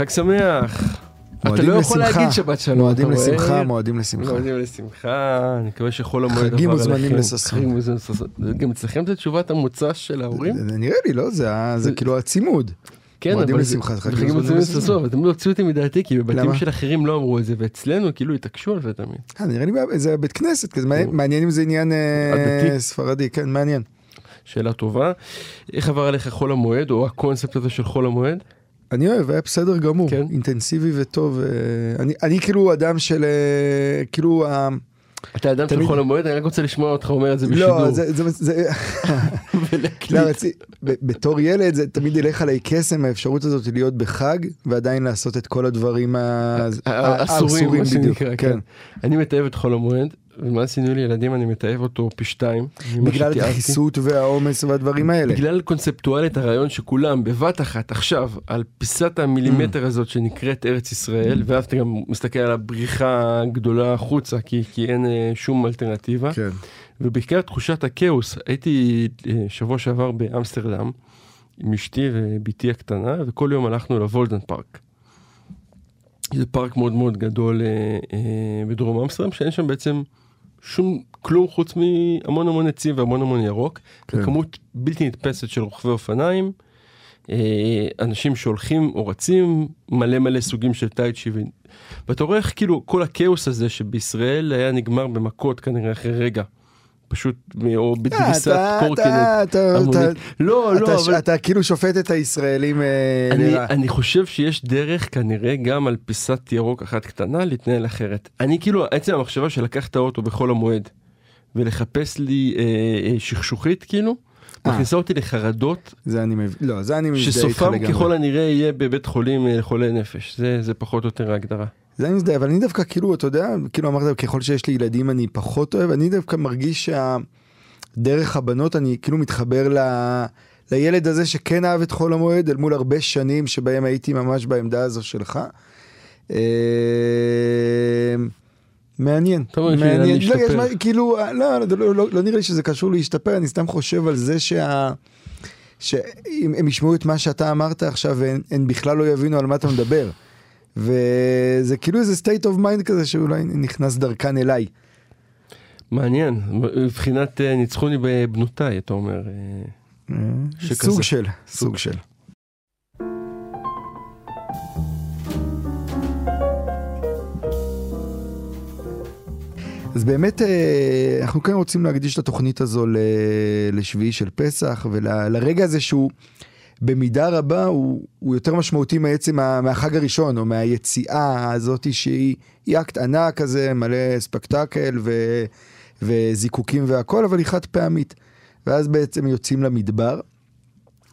חג שמח. אתה לא יכול. להגיד שבת שלום. מועדים? לשמחה, מועדים לשמחה. מועדים לשמחה, אני מקווה שחול המועד עבר עליכם. חגים וזמנים לששון. גם אצלכם זה תשובת המוצא של ההורים? זה נראה לי, לא? זה כאילו הצימוד. כן, מועדים לשמחה, זה חגים חגים וזמנים וזמנים לששון. אבל תמיד הוציאו אותי מדעתי, כי בבתים? של אחרים לא אמרו את זה, ואצלנו כאילו התעקשו על זה תמיד. אה, נראה לי זה בית כנסת, מעניין- אם זה עניין אה. ספרדי, כן, מעניין. שאלה טובה. איך עבר עליך חול המועד, או הקונספט הזה של חול המועד? אני אוהב, היה בסדר גמור, כן. אינטנסיבי וטוב. אה, אני- אני כאילו אדם של, אה, כאילו, אתה אדם של חול המועד, אני רק רוצה לשמוע אותך אומר את זה בשידור. לא, זה- זה- זה. לא, רצי, בתור ילד זה תמיד ילך עליי קסם האפשרות הזאת להיות בחג ועדיין לעשות את כל הדברים האסורים, מה בדיוק, שנקרא, כן. אני מתעב את חול המועד, ומה עשינו לי ילדים אני מתעב אותו פי שתיים. בגלל. הדחיסות והעומס והדברים האלה. בגלל קונספטואלית הרעיון שכולם בבת אחת עכשיו על פיסת המילימטר הזאת שנקראת ארץ ישראל ואז אתה גם מסתכל על הבריחה הגדולה החוצה כי, כי אין אה, שום אלטרנטיבה כן. ובעיקר תחושת הכאוס הייתי אה, שבוע שעבר באמסטרדם עם אשתי ובתי הקטנה וכל יום הלכנו לוולדן פארק. זה פארק מאוד מאוד גדול אה, אה, בדרום אמסטרדם שאין שם בעצם שום כלום חוץ מהמון המון עצים והמון המון ירוק. כן. כמות בלתי נתפסת של רוכבי אופניים, אה, אנשים שהולכים או רצים, מלא מלא סוגים של טייצ'י. ו- ואתה רואה איך כאילו כל הכאוס הזה שבישראל היה נגמר במכות כנראה אחרי רגע. פשוט, או בדריסת קורקינט לא, לא, אבל אתה כאילו שופט את הישראלים אה, אני, חושב שיש דרך כנראה גם על פיסת ירוק אחת קטנה להתנהל אחרת. אני כאילו, עצם המחשבה של לקחת האוטו בחול המועד ולחפש לי אה, אה, שכשוכית כאילו. מכניסה אותי לחרדות זה אני מבין. לא, זה אני מזדהה איתך שסופם. ככל הנראה יהיה בבית חולים לחולי נפש. זה, זה פחות או יותר ההגדרה. זה אני מזדהה, אבל אני דווקא כאילו, אתה יודע, כאילו אמרת, ככל שיש לי ילדים אני פחות אוהב, אני דווקא מרגיש שהדרך הבנות, אני כאילו מתחבר ל... לילד הזה שכן אהב את חול המועד, אל מול הרבה שנים שבהם הייתי ממש בעמדה הזו שלך. אה, מעניין, מעניין, לא, יש. מה, כאילו, לא, לא, לא, לא, לא נראה לי שזה קשור להשתפר, אני סתם חושב על זה שה... שאם הם ישמעו את מה שאתה אמרת עכשיו, הן, הן בכלל לא יבינו על מה אתה מדבר. וזה כאילו איזה state of mind כזה שאולי נכנס דרכן אליי. מעניין, מבחינת אה, ניצחוני בבנותיי, אתה אומר. אה, שכזה. סוג של, סוג של. אז באמת אה, אנחנו כאן רוצים להקדיש את התוכנית הזו לשביעי של פסח ולרגע הזה שהוא במידה רבה הוא, הוא יותר משמעותי מעצם מהחג הראשון או מהיציאה הזאת שהיא היא אקט ענק כזה מלא ספקטקל ו, וזיקוקים והכל אבל היא חד פעמית. ואז בעצם יוצאים למדבר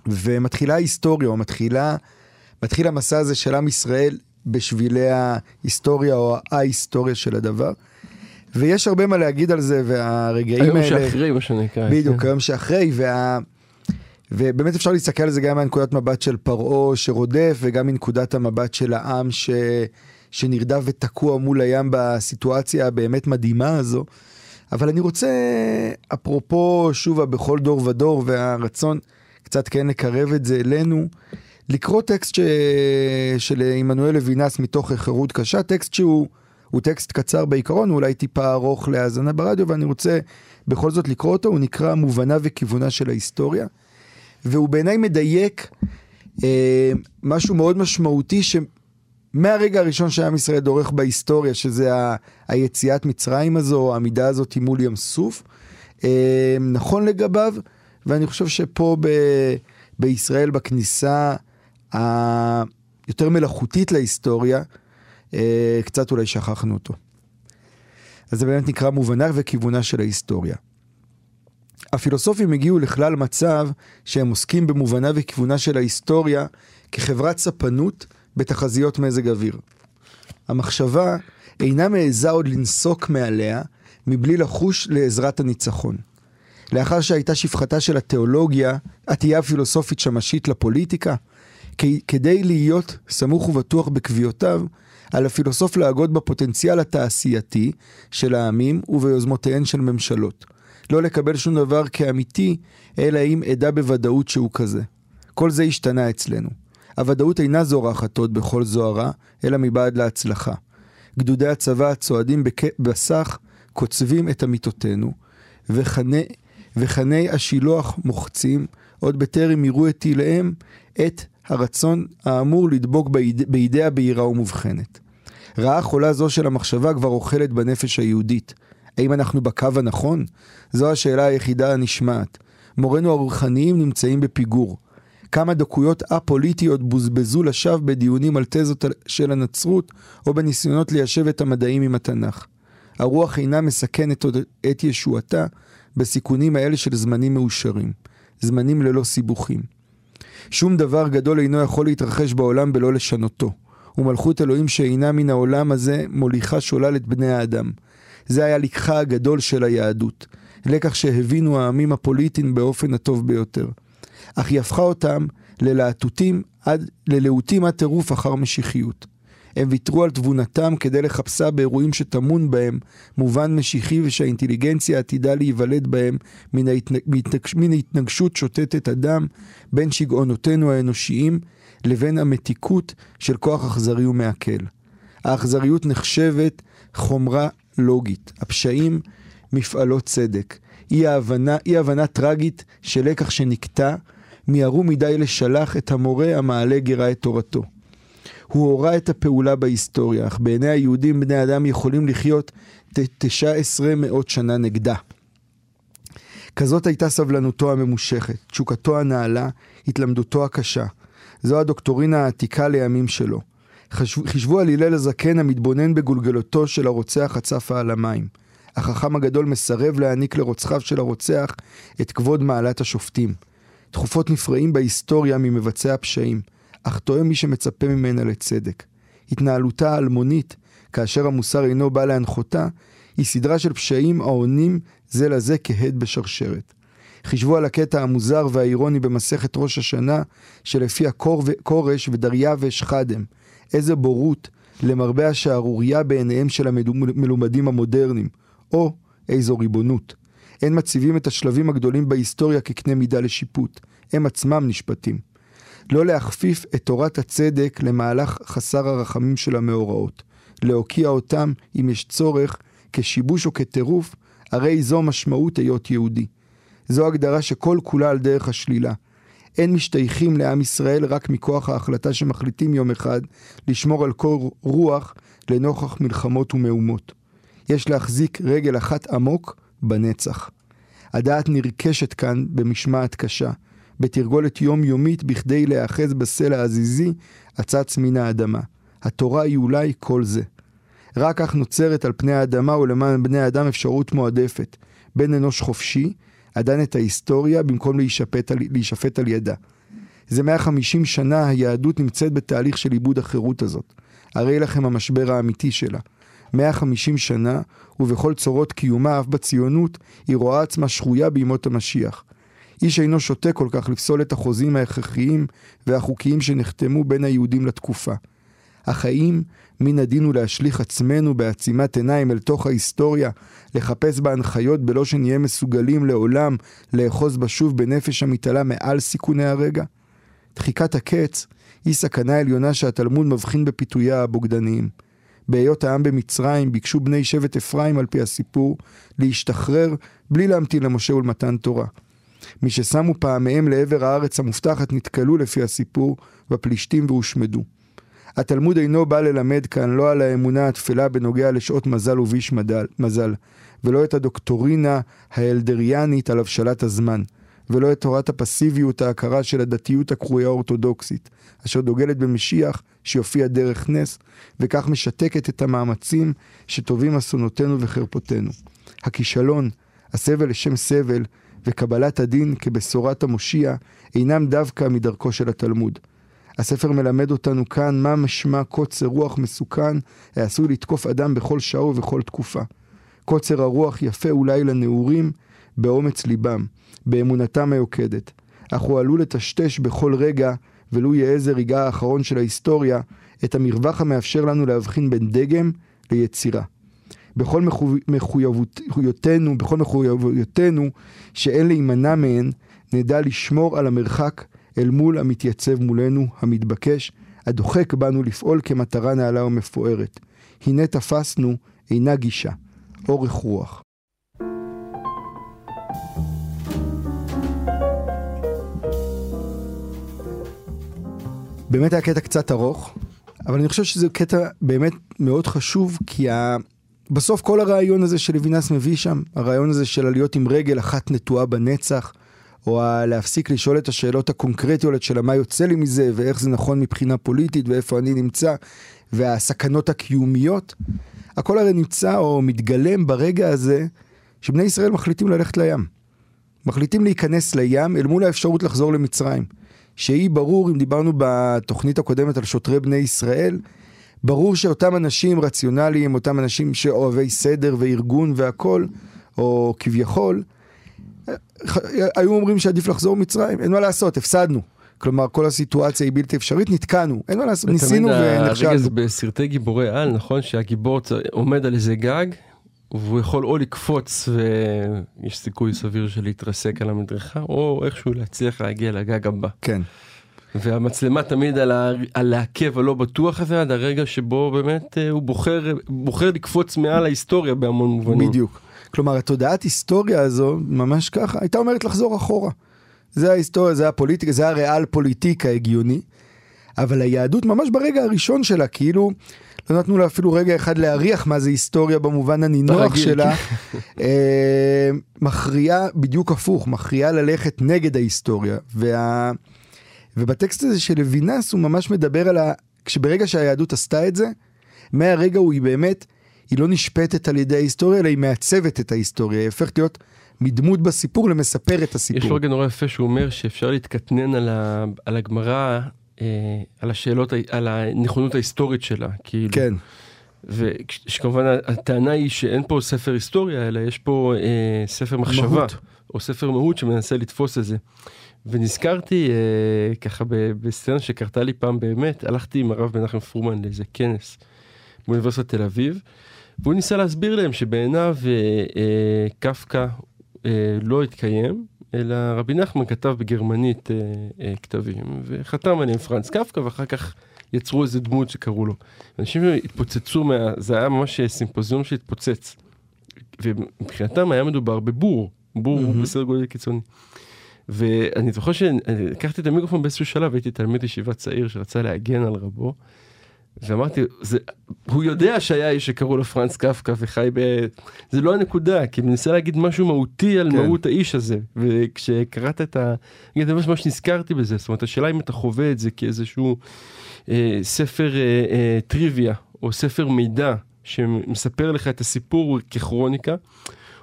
ומתחילה ההיסטוריה או מתחילה, מתחיל המסע הזה של עם ישראל בשבילי ההיסטוריה או ההיסטוריה של הדבר. ויש הרבה מה להגיד על זה והרגעים היום האלה. שאחרי מה שנקרא. בדיוק, כן. היום שאחרי, וה... ובאמת אפשר להסתכל על זה גם מנקודת מבט של פרעה שרודף, וגם מנקודת המבט של העם ש... שנרדף ותקוע מול הים בסיטואציה הבאמת מדהימה הזו. אבל אני רוצה, אפרופו, שוב, בכל דור ודור, והרצון קצת כן לקרב את זה אלינו, לקרוא טקסט ש... של עמנואל לוינס מתוך חירות קשה, טקסט שהוא הוא טקסט קצר בעיקרון, אולי טיפה ארוך להאזנה ברדיו, ואני רוצה בכל זאת לקרוא אותו, הוא נקרא מובנה וכיוונה של ההיסטוריה, והוא בעיניי מדייק אה, משהו מאוד משמעותי שמהרגע הראשון שעם ישראל דורך בהיסטוריה, שזה ה... היציאת מצרים הזו, העמידה הזאת מול ים סוף, אה, נכון לגביו, ואני חושב שפה ב... בישראל בכניסה היותר מלאכותית להיסטוריה, אה, קצת אולי שכחנו אותו. אז זה באמת נקרא מובנה וכיוונה של ההיסטוריה. הפילוסופים הגיעו לכלל מצב שהם עוסקים במובנה וכיוונה של ההיסטוריה כחברת ספנות בתחזיות מזג אוויר. המחשבה אינה מעיזה עוד לנסוק מעליה מבלי לחוש לעזרת הניצחון. לאחר שהייתה שפחתה של התיאולוגיה, עטייה פילוסופית שמשית לפוליטיקה, כדי להיות סמוך ובטוח בקביעותיו, על הפילוסוף להגות בפוטנציאל התעשייתי של העמים וביוזמותיהן של ממשלות. לא לקבל שום דבר כאמיתי, אלא אם אדע בוודאות שהוא כזה. כל זה השתנה אצלנו. הוודאות אינה זורחת עוד בכל זוהרה, אלא מבעד להצלחה. גדודי הצבא הצועדים בסך קוצבים את אמיתותינו, וחני, וחני השילוח מוחצים, עוד בטרם יראו את טיליהם, את הרצון האמור לדבוק ביד, בידי הבהירה ומובחנת. רעה חולה זו של המחשבה כבר אוכלת בנפש היהודית. האם אנחנו בקו הנכון? זו השאלה היחידה הנשמעת. מורינו הרוחניים נמצאים בפיגור. כמה דקויות א-פוליטיות בוזבזו לשווא בדיונים על תזות של הנצרות, או בניסיונות ליישב את המדעים עם התנ"ך. הרוח אינה מסכנת את ישועתה בסיכונים האלה של זמנים מאושרים. זמנים ללא סיבוכים. שום דבר גדול אינו יכול להתרחש בעולם בלא לשנותו. ומלכות אלוהים שאינה מן העולם הזה מוליכה שולל את בני האדם. זה היה לקחה הגדול של היהדות. לקח שהבינו העמים הפוליטיים באופן הטוב ביותר. אך היא הפכה אותם ללהטוטים עד, ללהוטים עד טירוף אחר משיחיות. הם ויתרו על תבונתם כדי לחפשה באירועים שטמון בהם מובן משיחי ושהאינטליגנציה עתידה להיוולד בהם מן, ההתנג... מן התנגשות שותתת אדם בין שגעונותינו האנושיים לבין המתיקות של כוח אכזרי ומעכל. האכזריות נחשבת חומרה לוגית, הפשעים מפעלות צדק. אי הבנה, אי הבנה טרגית של לקח שנקטע, מיהרו מדי לשלח את המורה המעלה גירה את תורתו. הוא הורה את הפעולה בהיסטוריה, אך בעיני היהודים בני אדם יכולים לחיות תשע עשרה מאות שנה נגדה. כזאת הייתה סבלנותו הממושכת, תשוקתו הנעלה, התלמדותו הקשה. זו הדוקטורינה העתיקה לימים שלו. חישבו על הלל הזקן המתבונן בגולגלותו של הרוצח הצפה על המים. החכם הגדול מסרב להעניק לרוצחיו של הרוצח את כבוד מעלת השופטים. תכופות נפרעים בהיסטוריה ממבצעי הפשעים. אך טועה מי שמצפה ממנה לצדק. התנהלותה האלמונית, כאשר המוסר אינו בא להנחותה, היא סדרה של פשעים העונים זה לזה כהד בשרשרת. חישבו על הקטע המוזר והאירוני במסכת ראש השנה, שלפי הכורש ודריווש חדם. איזה בורות, למרבה השערורייה בעיניהם של המלומדים המודרניים. או איזו ריבונות. אין מציבים את השלבים הגדולים בהיסטוריה כקנה מידה לשיפוט. הם עצמם נשפטים. לא להכפיף את תורת הצדק למהלך חסר הרחמים של המאורעות. להוקיע אותם, אם יש צורך, כשיבוש או כטירוף, הרי זו משמעות היות יהודי. זו הגדרה שכל כולה על דרך השלילה. אין משתייכים לעם ישראל רק מכוח ההחלטה שמחליטים יום אחד לשמור על קור רוח לנוכח מלחמות ומהומות. יש להחזיק רגל אחת עמוק בנצח. הדעת נרכשת כאן במשמעת קשה. בתרגולת יומיומית בכדי להיאחז בסלע העזיזי הצץ מן האדמה. התורה היא אולי כל זה. רק כך נוצרת על פני האדמה ולמען בני האדם אפשרות מועדפת. בן אנוש חופשי, עדן את ההיסטוריה במקום להישפט על, להישפט על ידה. זה 150 שנה היהדות נמצאת בתהליך של עיבוד החירות הזאת. הרי לכם המשבר האמיתי שלה. 150 שנה, ובכל צורות קיומה, אף בציונות, היא רואה עצמה שרויה בימות המשיח. איש אינו שותה כל כך לפסול את החוזים ההכרחיים והחוקיים שנחתמו בין היהודים לתקופה. אך האם מן הדין הוא להשליך עצמנו בעצימת עיניים אל תוך ההיסטוריה, לחפש בה הנחיות בלא שנהיה מסוגלים לעולם לאחוז בה שוב בנפש המתעלה מעל סיכוני הרגע? דחיקת הקץ היא סכנה עליונה שהתלמוד מבחין בפיתוייה הבוגדניים. בהיות העם במצרים ביקשו בני שבט אפרים על פי הסיפור להשתחרר בלי להמתין למשה ולמתן תורה. מששמו פעמיהם לעבר הארץ המובטחת נתקלו לפי הסיפור בפלישתים והושמדו. התלמוד אינו בא ללמד כאן לא על האמונה התפלה בנוגע לשעות מזל וביש מדל, מזל, ולא את הדוקטורינה האלדריאנית על הבשלת הזמן. ולא את תורת הפסיביות ההכרה של הדתיות הקרויה אורתודוקסית, אשר דוגלת במשיח שיופיע דרך נס, וכך משתקת את המאמצים שטובים אסונותינו וחרפותינו. הכישלון, הסבל לשם סבל, וקבלת הדין כבשורת המושיע, אינם דווקא מדרכו של התלמוד. הספר מלמד אותנו כאן מה משמע קוצר רוח מסוכן העשוי לתקוף אדם בכל שעה ובכל תקופה. קוצר הרוח יפה אולי לנעורים באומץ ליבם, באמונתם היוקדת, אך הוא עלול לטשטש בכל רגע, ולו יהיה איזה רגע האחרון של ההיסטוריה, את המרווח המאפשר לנו להבחין בין דגם ליצירה. בכל מחויבותנו, בכל מחויבותנו, שאין להימנע מהן, נדע לשמור על המרחק אל מול המתייצב מולנו, המתבקש, הדוחק בנו לפעול כמטרה נעלה ומפוארת. הנה תפסנו, אינה גישה, אורך רוח. באמת היה קטע קצת ארוך, אבל אני חושב שזה קטע באמת מאוד חשוב, כי ה... בסוף כל הרעיון הזה שלוינס מביא שם, הרעיון הזה של להיות עם רגל אחת נטועה בנצח, או להפסיק לשאול את השאלות הקונקרטיות של מה יוצא לי מזה, ואיך זה נכון מבחינה פוליטית, ואיפה אני נמצא, והסכנות הקיומיות, הכל הרי נמצא או מתגלם ברגע הזה שבני ישראל מחליטים ללכת לים. מחליטים להיכנס לים אל מול האפשרות לחזור למצרים. שהיא ברור, אם דיברנו בתוכנית הקודמת על שוטרי בני ישראל, ברור שאותם אנשים רציונליים, אותם אנשים שאוהבי סדר וארגון והכול, או כביכול, היו אומרים שעדיף לחזור מצרים, אין מה לעשות, הפסדנו. כלומר, כל הסיטואציה היא בלתי אפשרית, נתקענו, אין מה לעשות, ניסינו ונכשלנו. הזה בסרטי גיבורי על, נכון? שהגיבור עומד על איזה גג, והוא יכול או לקפוץ ויש סיכוי סביר של להתרסק על המדרכה, או איכשהו להצליח להגיע לגג הבא. כן. והמצלמה תמיד על, ה... על העקב הלא בטוח הזה עד הרגע שבו באמת אה, הוא בוחר, בוחר לקפוץ מעל ההיסטוריה בהמון מובנים. בדיוק. כלומר התודעת היסטוריה הזו ממש ככה הייתה אומרת לחזור אחורה. זה ההיסטוריה, זה הפוליטיקה, זה הריאל פוליטיקה הגיוני. אבל היהדות ממש ברגע הראשון שלה כאילו לא נתנו לה אפילו רגע אחד להריח מה זה היסטוריה במובן הנינוח שלה. אה, מכריעה בדיוק הפוך, מכריעה ללכת נגד ההיסטוריה. וה... ובטקסט הזה של לוינס הוא ממש מדבר על ה... כשברגע שהיהדות עשתה את זה, מהרגע הוא היא באמת, היא לא נשפטת על ידי ההיסטוריה, אלא היא מעצבת את ההיסטוריה, היא הופכת להיות מדמות בסיפור למספר את הסיפור. יש רגע נורא יפה שהוא אומר שאפשר להתקטנן על, ה... על הגמרא, אה, על השאלות, על הנכונות ההיסטורית שלה, כאילו. כן. וכמובן הטענה היא שאין פה ספר היסטוריה, אלא יש פה אה, ספר מחשבה, מהות. או ספר מהות שמנסה לתפוס את זה. ונזכרתי אה, ככה בסצנה שקרתה לי פעם באמת, הלכתי עם הרב מנחם פרומן לאיזה כנס באוניברסיטת תל אביב, והוא ניסה להסביר להם שבעיניו אה, אה, קפקא אה, לא התקיים, אלא רבי נחמן כתב בגרמנית אה, אה, כתבים, וחתם עליהם פרנץ קפקא, ואחר כך יצרו איזה דמות שקראו לו. אנשים התפוצצו, מה, זה היה ממש סימפוזיון שהתפוצץ. ומבחינתם היה מדובר בבור, בור mm-hmm. בסדר גודל קיצוני. ואני זוכר שלקחתי את המיקרופון באיזשהו שלב, הייתי תלמיד ישיבה צעיר שרצה להגן על רבו. ואמרתי, זה, הוא יודע שהיה איש שקראו לו פרנס קפקא וחי ב... זה לא הנקודה, כי אני מנסה להגיד משהו מהותי על כן. מהות האיש הזה. וכשקראת את ה... זה ממש נזכרתי בזה, זאת אומרת, השאלה אם אתה חווה את זה כאיזשהו אה, ספר אה, אה, טריוויה, או ספר מידע, שמספר לך את הסיפור ככרוניקה,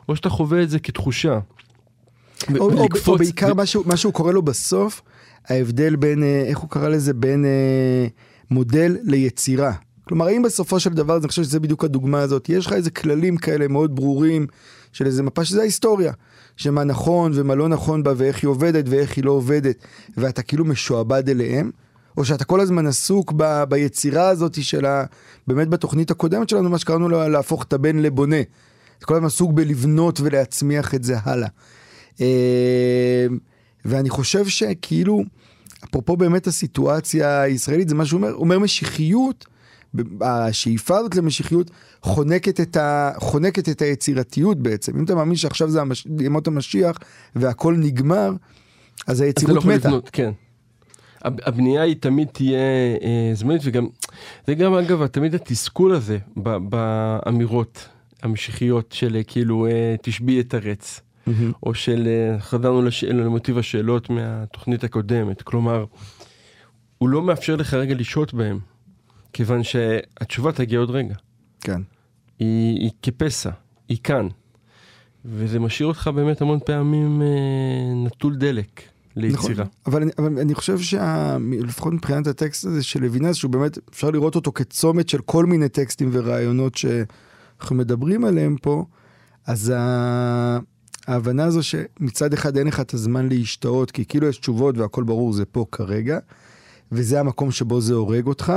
או שאתה חווה את זה כתחושה. או, או, או בעיקר ו... מה שהוא קורא לו בסוף, ההבדל בין, אה, איך הוא קרא לזה, בין אה, מודל ליצירה. כלומר, האם בסופו של דבר, אני חושב שזה בדיוק הדוגמה הזאת, יש לך איזה כללים כאלה מאוד ברורים של איזה מפה שזה ההיסטוריה. שמה נכון ומה לא נכון בה ואיך היא עובדת ואיך היא לא עובדת, ואתה כאילו משועבד אליהם, או שאתה כל הזמן עסוק ב, ביצירה הזאת של ה... באמת בתוכנית הקודמת שלנו, מה שקראנו לה להפוך את הבן לבונה. אתה כל הזמן עסוק בלבנות ולהצמיח את זה הלאה. אה, ואני חושב שכאילו, אפרופו באמת הסיטואציה הישראלית, זה מה שהוא אומר, הוא אומר משיחיות, השאיפה הזאת למשיחיות חונקת את, ה, חונקת את היצירתיות בעצם. אם אתה מאמין שעכשיו זה המש, ימות המשיח והכל נגמר, אז היצירות לא מתה. לבנות, כן. הבנייה היא תמיד תהיה אה, זמנית וגם, זה גם אגב תמיד התסכול הזה באמירות המשיחיות של כאילו אה, תשבי את הרץ. או של, אה, חזרנו לש... למוטיב השאלות מהתוכנית הקודמת, כלומר, הוא לא מאפשר לך רגע לשהות בהם, כיוון שהתשובה תגיע עוד רגע. כן. היא, היא כפסע, היא כאן. וזה משאיר אותך באמת המון פעמים אה, נטול דלק ליצירה. נכון, אבל, אני, אבל אני חושב שלפחות מבחינת הטקסט הזה של לוינס, שהוא באמת, אפשר לראות אותו כצומת של כל מיני טקסטים ורעיונות שאנחנו מדברים עליהם פה, אז ה... ההבנה הזו שמצד אחד אין לך את הזמן להשתאות, כי כאילו יש תשובות והכל ברור, זה פה כרגע, וזה המקום שבו זה הורג אותך.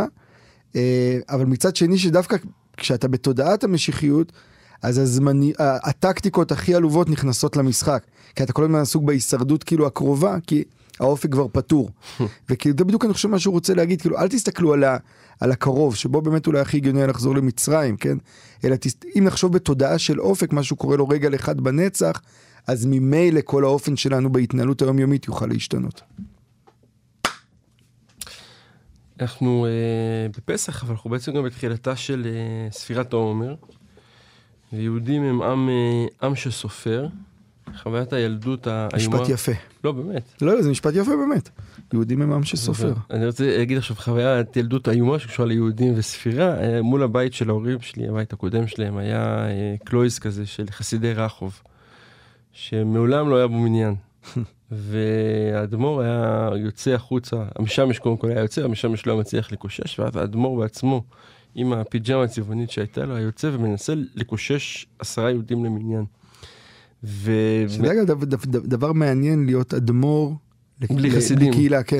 אה, אבל מצד שני, שדווקא כשאתה בתודעת המשיחיות, אז הזמני, הטקטיקות הכי עלובות נכנסות למשחק. כי אתה כל הזמן עסוק בהישרדות כאילו הקרובה, כי האופק כבר פתור. וכאילו זה בדיוק אני חושב מה שהוא רוצה להגיד, כאילו אל תסתכלו על, ה, על הקרוב, שבו באמת אולי הכי הגיוני לחזור למצרים, כן? אלא תס, אם נחשוב בתודעה של אופק, מה שהוא קורא לו רגע אחד בנצח, אז ממילא כל האופן שלנו בהתנהלות היומיומית יוכל להשתנות. אנחנו אה, בפסח, אבל אנחנו בעצם גם בתחילתה של אה, ספירת העומר. ויהודים הם עם, אה, עם שסופר. חוויית הילדות האיומה... משפט יפה. לא, באמת. לא, זה משפט יפה באמת. יהודים הם עם שסופר. אני רוצה להגיד עכשיו חוויית ילדות איומה שקשורה ליהודים וספירה. אה, מול הבית של ההורים שלי, הבית הקודם שלהם, היה אה, קלויס כזה של חסידי רחוב, שמעולם לא היה בו מניין. והאדמו"ר היה יוצא החוצה, המשמש קודם כל היה יוצא, המשמש לא מצליח לקושש, ואז האדמו"ר בעצמו, עם הפיג'מה הצבעונית שהייתה לו, היה יוצא ומנסה לקושש עשרה יהודים למניין. ו... שזה אגב דבר מעניין להיות אדמו"ר בלי חסידים. לקהילה, כן.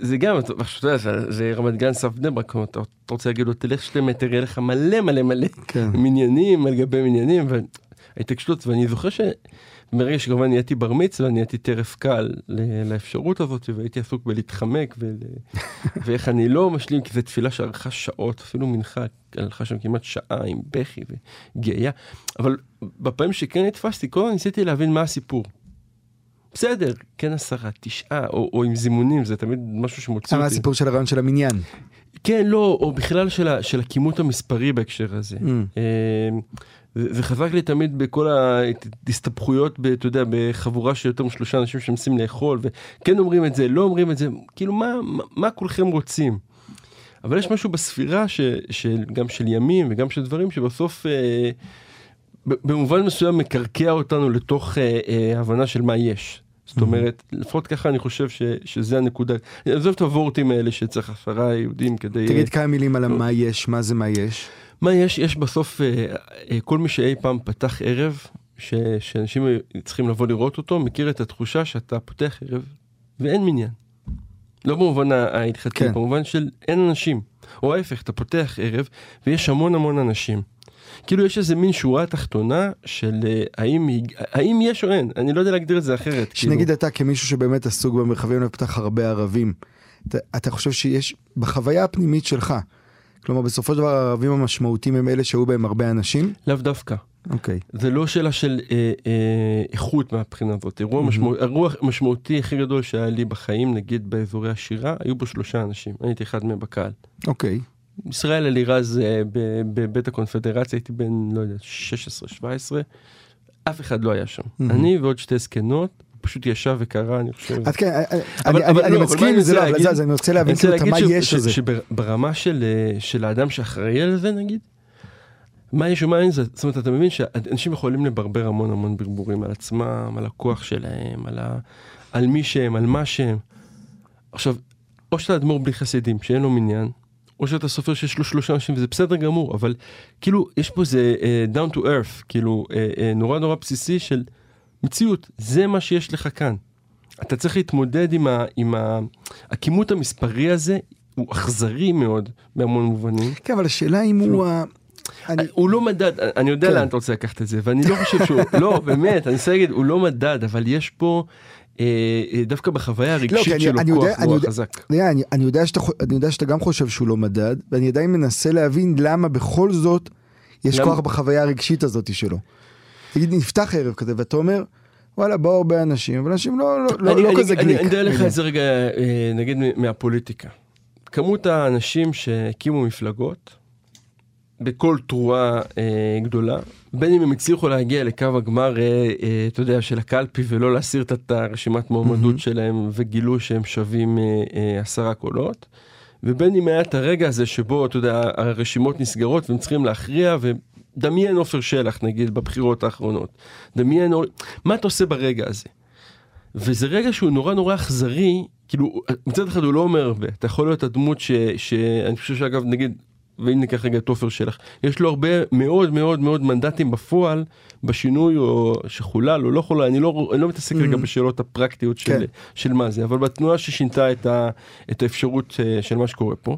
זה גם, אתה יודע, זה רמת גן סף בני ברק, אתה רוצה להגיד לו, תלך שתי מטר, יהיה לך מלא מלא מלא כן. מניינים על גבי מניינים, וההתעקשות, ואני זוכר ש... מרגע שכמובן נהייתי בר מצווה, נהייתי טרף קל לאפשרות הזאת, והייתי עסוק בלהתחמק. ואיך אני לא משלים, כי זו תפילה שארכה שעות, אפילו מנחה, הלכה שם כמעט שעה עם בכי וגיאה, אבל בפעמים שכן נתפסתי, כל הזמן ניסיתי להבין מה הסיפור. בסדר, כן עשרה, תשעה, או, או עם זימונים, זה תמיד משהו שמוציא אותי. מה הסיפור של הרעיון של המניין? כן, לא, או בכלל של, ה, של הכימות המספרי בהקשר הזה. Mm. זה חזק לי תמיד בכל ההסתבכויות, אתה יודע, בחבורה של יותר משלושה אנשים שמנסים לאכול, וכן אומרים את זה, לא אומרים את זה, כאילו מה, מה, מה כולכם רוצים? אבל יש משהו בספירה, ש, של, גם של ימים וגם של דברים, שבסוף אה, במובן מסוים מקרקע אותנו לתוך אה, אה, הבנה של מה יש. זאת אומרת, לפחות ככה אני חושב ש, שזה הנקודה. אני עוזב את הוורטים האלה שצריך עשרה יהודים כדי... תגיד כמה מילים על מה יש, מה זה מה יש. מה יש? יש בסוף, אה, אה, כל מי שאי פעם פתח ערב, ש, שאנשים צריכים לבוא לראות אותו, מכיר את התחושה שאתה פותח ערב ואין מניין. לא במובן ההלכתי, כן. במובן של אין אנשים. או ההפך, אתה פותח ערב ויש המון המון אנשים. כאילו יש איזה מין שורה תחתונה של אה, האם, האם יש או אין, אני לא יודע להגדיר את זה אחרת. שנגיד כאילו. אתה כמישהו שבאמת עסוק במרחבים ופתח הרבה ערבים, אתה, אתה חושב שיש בחוויה הפנימית שלך, כלומר, בסופו של דבר הערבים המשמעותיים הם אלה שהיו בהם הרבה אנשים? לאו דווקא. אוקיי. Okay. זה לא שאלה של אה, אה, איכות מהבחינה הזאת. אירוע mm-hmm. משמעות, אירוע משמעותי הכי גדול שהיה לי בחיים, נגיד באזורי השירה, היו בו שלושה אנשים. אני הייתי אחד מהם בקהל. אוקיי. Okay. ישראל אלירז אה, בבית הקונפדרציה, הייתי בן, לא יודע, 16-17, אף אחד לא היה שם. Mm-hmm. אני ועוד שתי זקנות, פשוט ישב וקרא, אני חושב. אז כן, אה, אה, אני לא, מסכים עם זה, לא, אבל אני רוצה להבין כאילו מה יש לזה. שברמה אה, של האדם שאחראי על זה נגיד, מה יש ומה אין זה, זאת אומרת אתה מבין שאנשים יכולים לברבר המון המון ברבורים על עצמם, על הכוח שלהם, על מי שהם, על מה שהם. עכשיו, או שאתה אדמו"ר בלי חסידים, שאין לו מניין, או שאתה סופר שיש לו שלושה אנשים וזה בסדר גמור, אבל כאילו יש פה איזה uh, down to earth, כאילו uh, uh, נורא נורא בסיסי של מציאות, זה מה שיש לך כאן. אתה צריך להתמודד עם, ה, עם ה, הכימות המספרי הזה, הוא אכזרי מאוד בהמון מובנים. כן, אבל השאלה אם הוא... ה... אני... הוא לא מדד, אני יודע כן. לאן אתה רוצה לקחת את זה, ואני לא חושב שהוא, לא, באמת, אני רוצה להגיד, הוא לא מדד, אבל יש פה... אה, אה דווקא בחוויה לא, הרגשית לא, שלו אני כוח יודע, נורא חזק. אני, אני, אני, יודע שאתה, אני יודע שאתה גם חושב שהוא לא מדד, ואני עדיין מנסה להבין למה בכל זאת יש למה? כוח בחוויה הרגשית הזאת שלו. תגיד, נפתח ערב כזה, ואתה אומר, וואלה, באו הרבה אנשים, אבל אנשים לא, לא, לא, אני, לא אני, כזה גליק. אני אדע לך את זה רגע, אה, נגיד מהפוליטיקה. כמות האנשים שהקימו מפלגות, בכל תרועה אה, גדולה, בין אם הם הצליחו להגיע לקו הגמר, אה, אה, אתה יודע, של הקלפי ולא להסיר את הרשימת מועמדות mm-hmm. שלהם וגילו שהם שווים אה, אה, עשרה קולות, ובין אם היה את הרגע הזה שבו, אתה יודע, הרשימות נסגרות והם צריכים להכריע, ודמיין עופר שלח נגיד בבחירות האחרונות, דמיין, מה אתה עושה ברגע הזה? וזה רגע שהוא נורא נורא אכזרי, כאילו מצד אחד הוא לא אומר הרבה, אתה יכול להיות הדמות ש, שאני חושב שאגב נגיד ואם ניקח רגע את עופר שלח, יש לו הרבה מאוד מאוד מאוד מנדטים בפועל בשינוי או שחולל או לא חולל, אני לא, אני לא מתעסק רגע mm-hmm. בשאלות הפרקטיות של, כן. של מה זה, אבל בתנועה ששינתה את, ה, את האפשרות אה, של מה שקורה פה.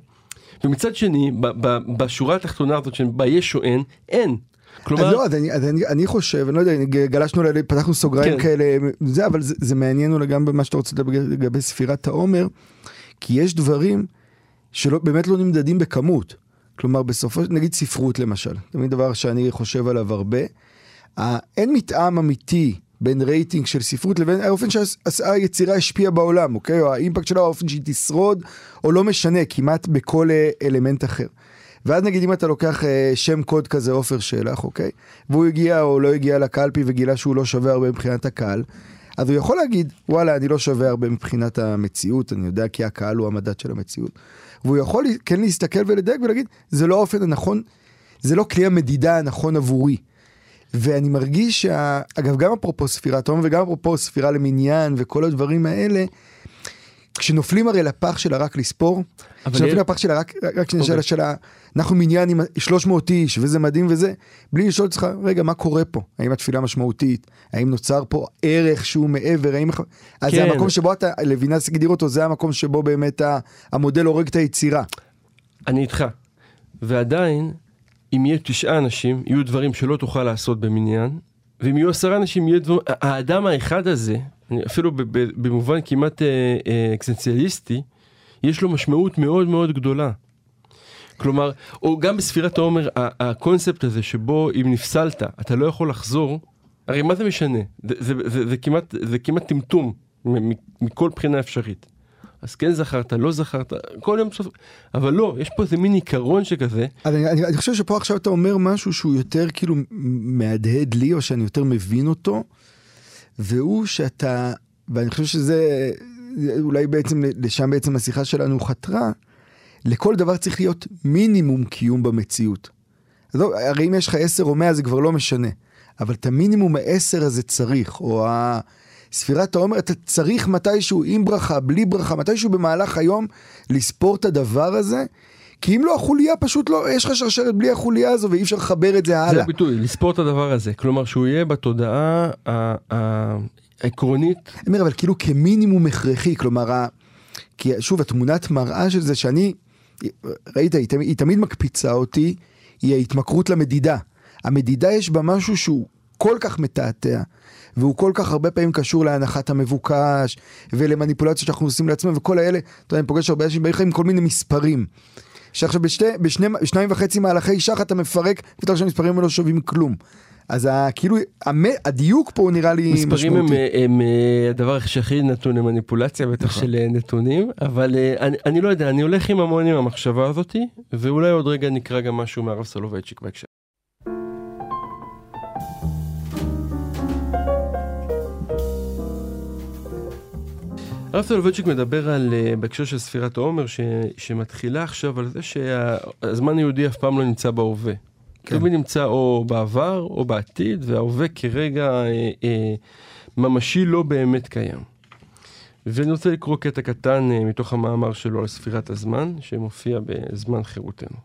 ומצד שני, ב, ב, בשורה התחתונה הזאת שבה יש או אין, אין. כלומר... אז לא, אז אני, אז אני, אני חושב, אני לא יודע, גלשנו, פתחנו סוגריים כן. כאלה, זה, אבל זה, זה מעניין אולי גם במה שאתה רוצה לדבר לגבי ספירת העומר, כי יש דברים שבאמת לא נמדדים בכמות. כלומר, בסופו של נגיד ספרות למשל, תמיד דבר שאני חושב עליו הרבה. אין מתאם אמיתי בין רייטינג של ספרות לבין האופן שהיצירה השפיעה בעולם, אוקיי? או האימפקט שלה, האופן שהיא תשרוד, או לא משנה, כמעט בכל אה, אלמנט אחר. ואז נגיד אם אתה לוקח אה, שם קוד כזה עופר שלח, אוקיי? והוא הגיע או לא הגיע לקלפי וגילה שהוא לא שווה הרבה מבחינת הקהל, אז הוא יכול להגיד, וואלה, אני לא שווה הרבה מבחינת המציאות, אני יודע כי הקהל הוא המדד של המציאות. והוא יכול כן להסתכל ולדייק ולהגיד, זה לא האופן הנכון, זה לא כלי המדידה הנכון עבורי. ואני מרגיש שה... אגב, גם אפרופו ספירת עומר וגם אפרופו ספירה למניין וכל הדברים האלה, כשנופלים הרי לפח של הרק לספור, כשנופלים לפח של הרק, רק שנשאל אוקיי. השאלה, אנחנו מניין עם 300 איש וזה מדהים וזה, בלי לשאול אותך, רגע, מה קורה פה? האם התפילה משמעותית? האם נוצר פה ערך שהוא מעבר? האם... אז זה כן. המקום שבו אתה, לוינס הגדיר אותו, זה המקום שבו באמת המודל הורג את היצירה. אני איתך. ועדיין, אם יהיו תשעה אנשים, יהיו דברים שלא תוכל לעשות במניין, ואם יהיו עשרה אנשים, יהיו דברים... האדם האחד הזה, אפילו במובן כמעט אה, אה, אקסנציאליסטי, יש לו משמעות מאוד מאוד גדולה. כלומר, או גם בספירת העומר, הקונספט הזה שבו אם נפסלת, אתה לא יכול לחזור, הרי מה זה משנה? זה, זה, זה, זה, זה כמעט טמטום מכל בחינה אפשרית. אז כן זכרת, לא זכרת, כל יום סוף... אבל לא, יש פה איזה מין עיקרון שכזה. אני, אני, אני חושב שפה עכשיו אתה אומר משהו שהוא יותר כאילו מהדהד לי, או שאני יותר מבין אותו, והוא שאתה, ואני חושב שזה, אולי בעצם, לשם בעצם השיחה שלנו חתרה, לכל דבר צריך להיות מינימום קיום במציאות. לא, הרי אם יש לך עשר או מאה זה כבר לא משנה, אבל את המינימום העשר הזה צריך, או ספירת העומר, אתה צריך מתישהו, עם ברכה, בלי ברכה, מתישהו במהלך היום, לספור את הדבר הזה. כי אם לא החוליה פשוט לא, יש לך שרשרת בלי החוליה הזו ואי אפשר לחבר את זה הלאה. זה הביטוי, לספור את הדבר הזה. כלומר שהוא יהיה בתודעה העקרונית. אני אומר, אבל כאילו כמינימום הכרחי, כלומר, כי שוב, התמונת מראה של זה שאני, ראית, היא, היא תמיד מקפיצה אותי, היא ההתמכרות למדידה. המדידה יש בה משהו שהוא כל כך מתעתע, והוא כל כך הרבה פעמים קשור להנחת המבוקש, ולמניפולציות שאנחנו עושים לעצמם, וכל האלה, אתה יודע, אני פוגש הרבה אנשים בערך עם כל מיני מספרים. שעכשיו בשני, בשני, בשניים וחצי מהלכי שח אתה מפרק, ופתאום שהמספרים לא שווים כלום. אז ה, כאילו הדיוק פה נראה לי משמעותי. מספרים הם, הם אה, הדבר שהכי נתון למניפולציה בטח נכון. של אה, נתונים אבל אה, אני, אני לא יודע אני הולך עם המון עם המחשבה הזאתי ואולי עוד רגע נקרא גם משהו מהרב סולובייצ'יק בהקשר. הרב סולובייצ'יק מדבר על, בהקשר של ספירת העומר, ש, שמתחילה עכשיו על זה שהזמן היהודי אף פעם לא נמצא בהווה. כן. תמיד נמצא או בעבר או בעתיד, וההווה כרגע אה, אה, ממשי לא באמת קיים. ואני רוצה לקרוא קטע קטן אה, מתוך המאמר שלו על ספירת הזמן, שמופיע בזמן חירותנו.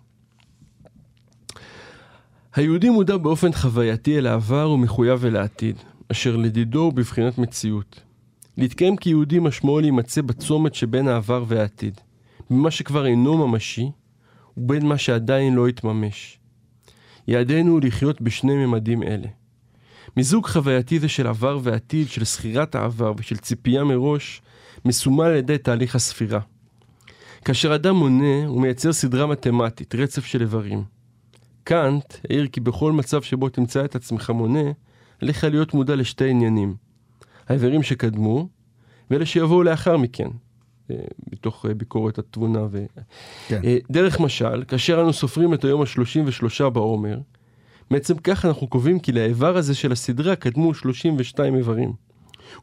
היהודי מודע באופן חווייתי אל העבר ומחויב אל העתיד, אשר לדידו הוא בבחינת מציאות. להתקיים כיהודי משמעו להימצא בצומת שבין העבר והעתיד, במה שכבר אינו ממשי, ובין מה שעדיין לא התממש. יעדינו הוא לחיות בשני ממדים אלה. מיזוג חווייתי זה של עבר ועתיד, של זכירת העבר ושל ציפייה מראש, מסומל על ידי תהליך הספירה. כאשר אדם מונה, הוא מייצר סדרה מתמטית, רצף של איברים. קאנט העיר כי בכל מצב שבו תמצא את עצמך מונה, עליך להיות מודע לשתי עניינים. האיברים שקדמו, ואלה שיבואו לאחר מכן. אה, מתוך אה, ביקורת התבונה. ו... כן. אה, דרך משל, כאשר אנו סופרים את היום ה-33 בעומר, בעצם כך אנחנו קובעים כי לאיבר הזה של הסדרה קדמו 32 איברים.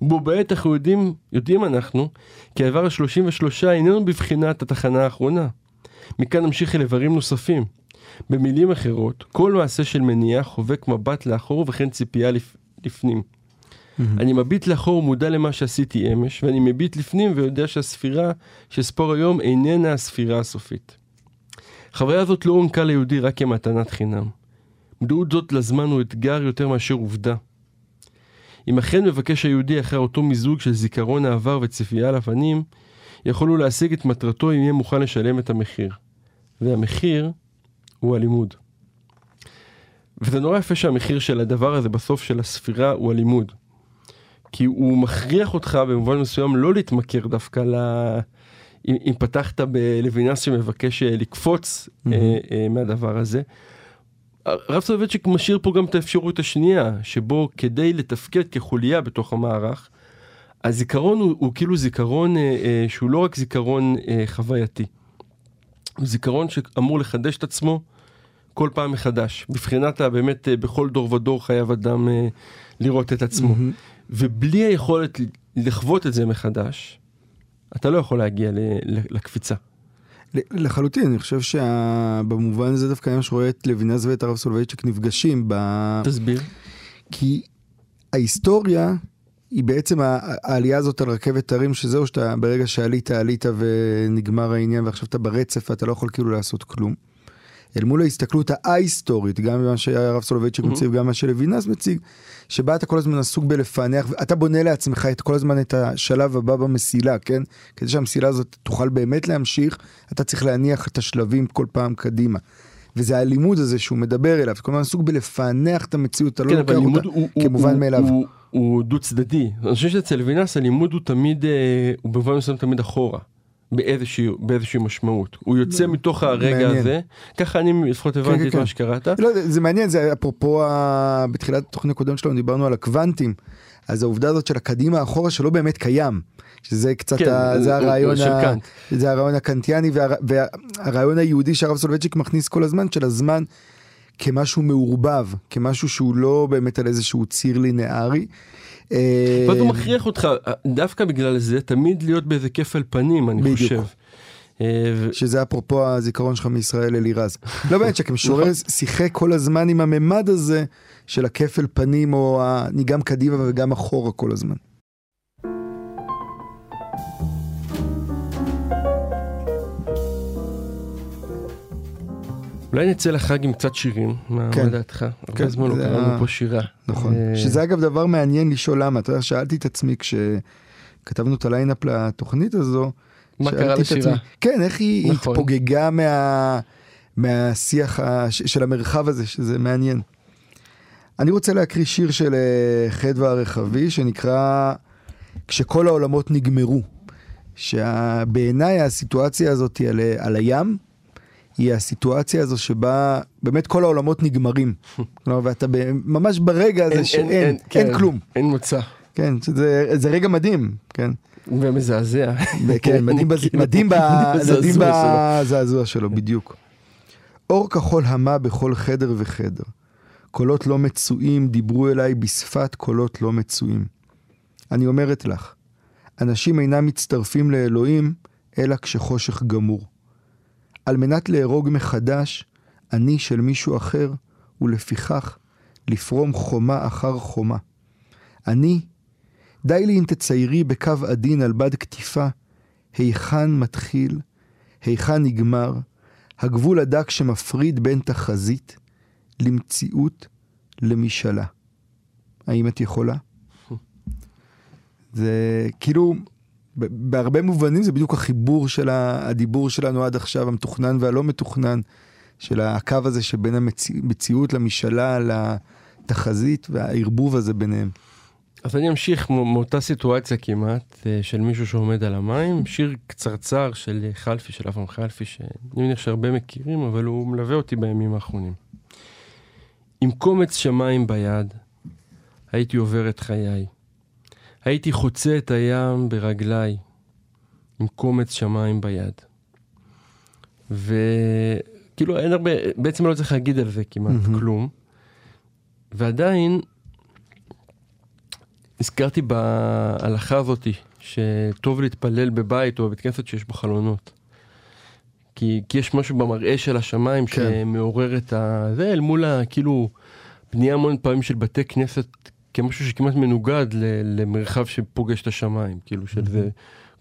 ובו בעת אנחנו יודעים, יודעים אנחנו, כי האיבר ה-33 איננו בבחינת התחנה האחרונה. מכאן נמשיך אל איברים נוספים. במילים אחרות, כל מעשה של מניעה חובק מבט לאחור וכן ציפייה לפ... לפנים. אני מביט לאחור ומודע למה שעשיתי אמש, ואני מביט לפנים ויודע שהספירה שאספור היום איננה הספירה הסופית. החוויה הזאת לא הוענקה ליהודי רק כמתנת חינם. מודעות זאת לזמן הוא אתגר יותר מאשר עובדה. אם אכן מבקש היהודי אחרי אותו מיזוג של זיכרון העבר וציפייה לפנים, יכול הוא להשיג את מטרתו אם יהיה מוכן לשלם את המחיר. והמחיר הוא הלימוד. וזה נורא יפה שהמחיר של הדבר הזה בסוף של הספירה הוא הלימוד. כי הוא מכריח אותך במובן מסוים לא להתמכר דווקא ל... אם, אם פתחת בלוינס שמבקש אה, לקפוץ mm-hmm. אה, אה, מהדבר הזה. הרב סולובייצ'יק משאיר פה גם את האפשרות השנייה, שבו כדי לתפקד כחוליה בתוך המערך, הזיכרון הוא, הוא כאילו זיכרון אה, אה, שהוא לא רק זיכרון אה, חווייתי, הוא זיכרון שאמור לחדש את עצמו כל פעם מחדש. בבחינת באמת אה, בכל דור ודור חייב אדם אה, לראות את עצמו. Mm-hmm. ובלי היכולת לחוות את זה מחדש, אתה לא יכול להגיע לקפיצה. לחלוטין, אני חושב שבמובן הזה דווקא אני רואה את לוינז ואת הרב סולובייצ'יק נפגשים ב... תסביר. כי ההיסטוריה היא בעצם העלייה הזאת על רכבת הרים, שזהו שאתה ברגע שעלית, עלית ונגמר העניין ועכשיו אתה ברצף ואתה לא יכול כאילו לעשות כלום. אל מול ההסתכלות ההיסטורית, גם מה שהרב סולובייצ'יק מציג וגם מה שלוינס מציג, שבה אתה כל הזמן עסוק בלפענח, אתה בונה לעצמך את כל הזמן את השלב הבא במסילה, כן? כדי שהמסילה הזאת תוכל באמת להמשיך, אתה צריך להניח את השלבים כל פעם קדימה. וזה הלימוד הזה שהוא מדבר אליו, כל הזמן עסוק בלפענח את המציאות, אתה לא כן, לוקח אותה הוא, כמובן הוא, מאליו. הוא, הוא דו צדדי, אני חושב שאצל לוינס הלימוד הוא תמיד, אה, הוא במובן מסוים תמיד אחורה. באיזושהי, באיזושהי משמעות. הוא יוצא מתוך הרגע מעניין. הזה, ככה אני לפחות הבנתי כן, את כן. מה שקראת. לא, זה מעניין, זה אפרופו בתחילת התוכנית הקודמת שלנו דיברנו על הקוונטים, אז העובדה הזאת של הקדימה אחורה שלא באמת קיים. שזה קצת, כן, ה, זה, הרעיון ה, זה הרעיון הקנטיאני וה, והרעיון היהודי שהרב סולובייצ'יק מכניס כל הזמן של הזמן כמשהו מעורבב, כמשהו שהוא לא באמת על איזשהו ציר לינארי. ואז הוא מכריח אותך, דווקא בגלל זה, תמיד להיות באיזה כיף פנים, אני בדיוק. חושב. אה, שזה אפרופו הזיכרון שלך מישראל אלירז. לא באמת שכמשורר נכון. שיחק כל הזמן עם הממד הזה של הכפל פנים או אני גם קדימה וגם אחורה כל הזמן. אולי נצא לחג עם קצת שירים, מה כן. דעתך? הרבה כן, זמן לא קראנו פה שירה. נכון, אה, שזה אגב דבר מעניין לשאול למה, אתה יודע, שאלתי את עצמי כשכתבנו את הליינאפ לתוכנית הזו, מה קרה לשירה? עצמי, כן, איך היא נכון. התפוגגה מה, מהשיח של המרחב הזה, שזה מעניין. אני רוצה להקריא שיר של אה, חדווה הרחבי, שנקרא כשכל העולמות נגמרו. שבעיניי הסיטואציה הזאת על, על הים, היא הסיטואציה הזו שבה באמת כל העולמות נגמרים. כלומר, ואתה ממש ברגע הזה אין, שאין, אין, אין, כן, אין כלום. אין מוצא. כן, שזה, זה רגע מדהים, כן. ומזעזע. כן, מדהים, בז... מדהים, ב... מדהים בזעזוע שלו, בדיוק. אור כחול המה בכל חדר וחדר. קולות לא מצויים דיברו אליי בשפת קולות לא מצויים. אני אומרת לך, אנשים אינם מצטרפים לאלוהים, אלא כשחושך גמור. על מנת להרוג מחדש אני של מישהו אחר, ולפיכך לפרום חומה אחר חומה. אני, די לי אם תציירי בקו עדין על בד קטיפה, היכן מתחיל, היכן נגמר, הגבול הדק שמפריד בין תחזית למציאות למשאלה. האם את יכולה? זה כאילו, בהרבה מובנים זה בדיוק החיבור של הדיבור שלנו עד עכשיו, המתוכנן והלא מתוכנן, של הקו הזה שבין המציאות למשאלה, לתחזית והערבוב הזה ביניהם. אז אני אמשיך מאותה סיטואציה כמעט אה, של מישהו שעומד על המים, שיר קצרצר של חלפי, של אברהם חלפי, שאני מניח שהרבה מכירים, אבל הוא מלווה אותי בימים האחרונים. עם קומץ שמיים ביד, הייתי עובר את חיי. הייתי חוצה את הים ברגליי. עם קומץ שמיים ביד. וכאילו אין הרבה, בעצם לא צריך להגיד על זה כמעט מהמם. כלום. ועדיין, נזכרתי בהלכה הזאתי, שטוב להתפלל בבית או בבית כנסת שיש בו חלונות. כי, כי יש משהו במראה של השמיים כן. שמעורר את ה... זה אל מול ה... כאילו, בנייה המון פעמים של בתי כנסת כמשהו שכמעט מנוגד ל- למרחב שפוגש את השמיים. כאילו של זה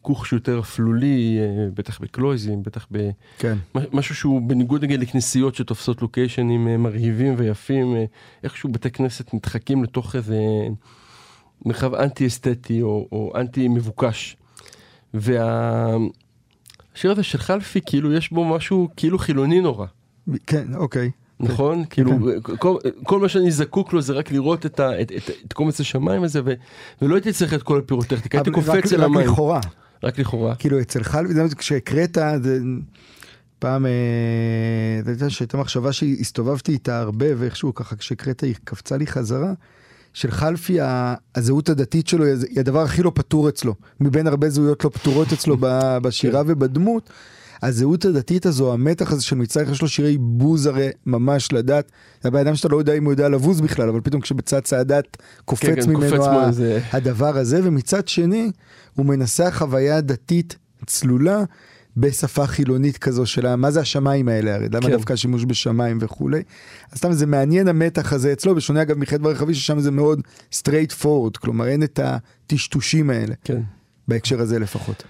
כוך שיותר אפלולי, אה, בטח בקלויזים, בטח ב... כן. משהו שהוא בניגוד נגיד לכנסיות שתופסות לוקיישנים אה, מרהיבים ויפים, אה, איכשהו בתי כנסת נדחקים לתוך איזה מרחב אנטי אסתטי או, או אנטי מבוקש. והשיר הזה של חלפי כאילו יש בו משהו כאילו חילוני נורא. כן, אוקיי. נכון? כאילו, כל, כל מה שאני זקוק לו זה רק לראות את, ה, את, את, את קומץ השמיים הזה, ו, ולא הייתי צריך את כל הפירוטכניקה, הייתי קופץ רק- אל רק המים. לכאורה. רק לכאורה. כאילו אצל חלבי, כשהקראת, זה פעם, אה, אתה יודע שהייתה מחשבה שהסתובבתי איתה הרבה, ואיכשהו ככה כשהקראת היא קפצה לי חזרה, של חלפי, הזהות הדתית שלו היא הדבר הכי לא פתור אצלו, מבין הרבה זהויות לא פתורות אצלו בשירה ובדמות. הזהות הדתית הזו, המתח הזה של אחד יש לו שירי בוז הרי ממש לדת, זה הבן אדם שאתה לא יודע אם הוא יודע לבוז בכלל, אבל פתאום כשבצד הדת קופץ כן, כן, ממנו קופץ ה- איזה- הדבר הזה, ומצד שני, הוא מנסח חוויה דתית צלולה בשפה חילונית כזו של מה זה השמיים האלה, הרי למה כן. דווקא השימוש בשמיים וכולי. אז סתם זה מעניין המתח הזה אצלו, בשונה אגב מחטא ורחבי ששם זה מאוד straight forward, כלומר אין את הטשטושים האלה, כן. בהקשר הזה לפחות.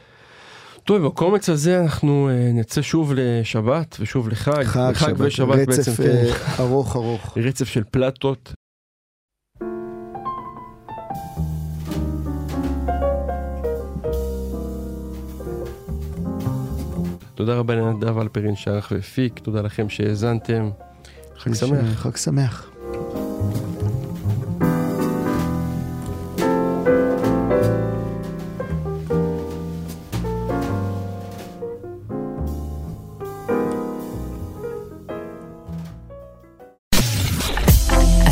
טוב, בקומץ הזה אנחנו אה, נצא שוב לשבת ושוב לחג. חג, לחג שבת, ושבת בעצם, רצף כן. אה, ארוך ארוך. רצף של פלטות. תודה רבה לנדב אלפרין שערך והפיק, תודה לכם שהאזנתם. חג שמח. חג שמח.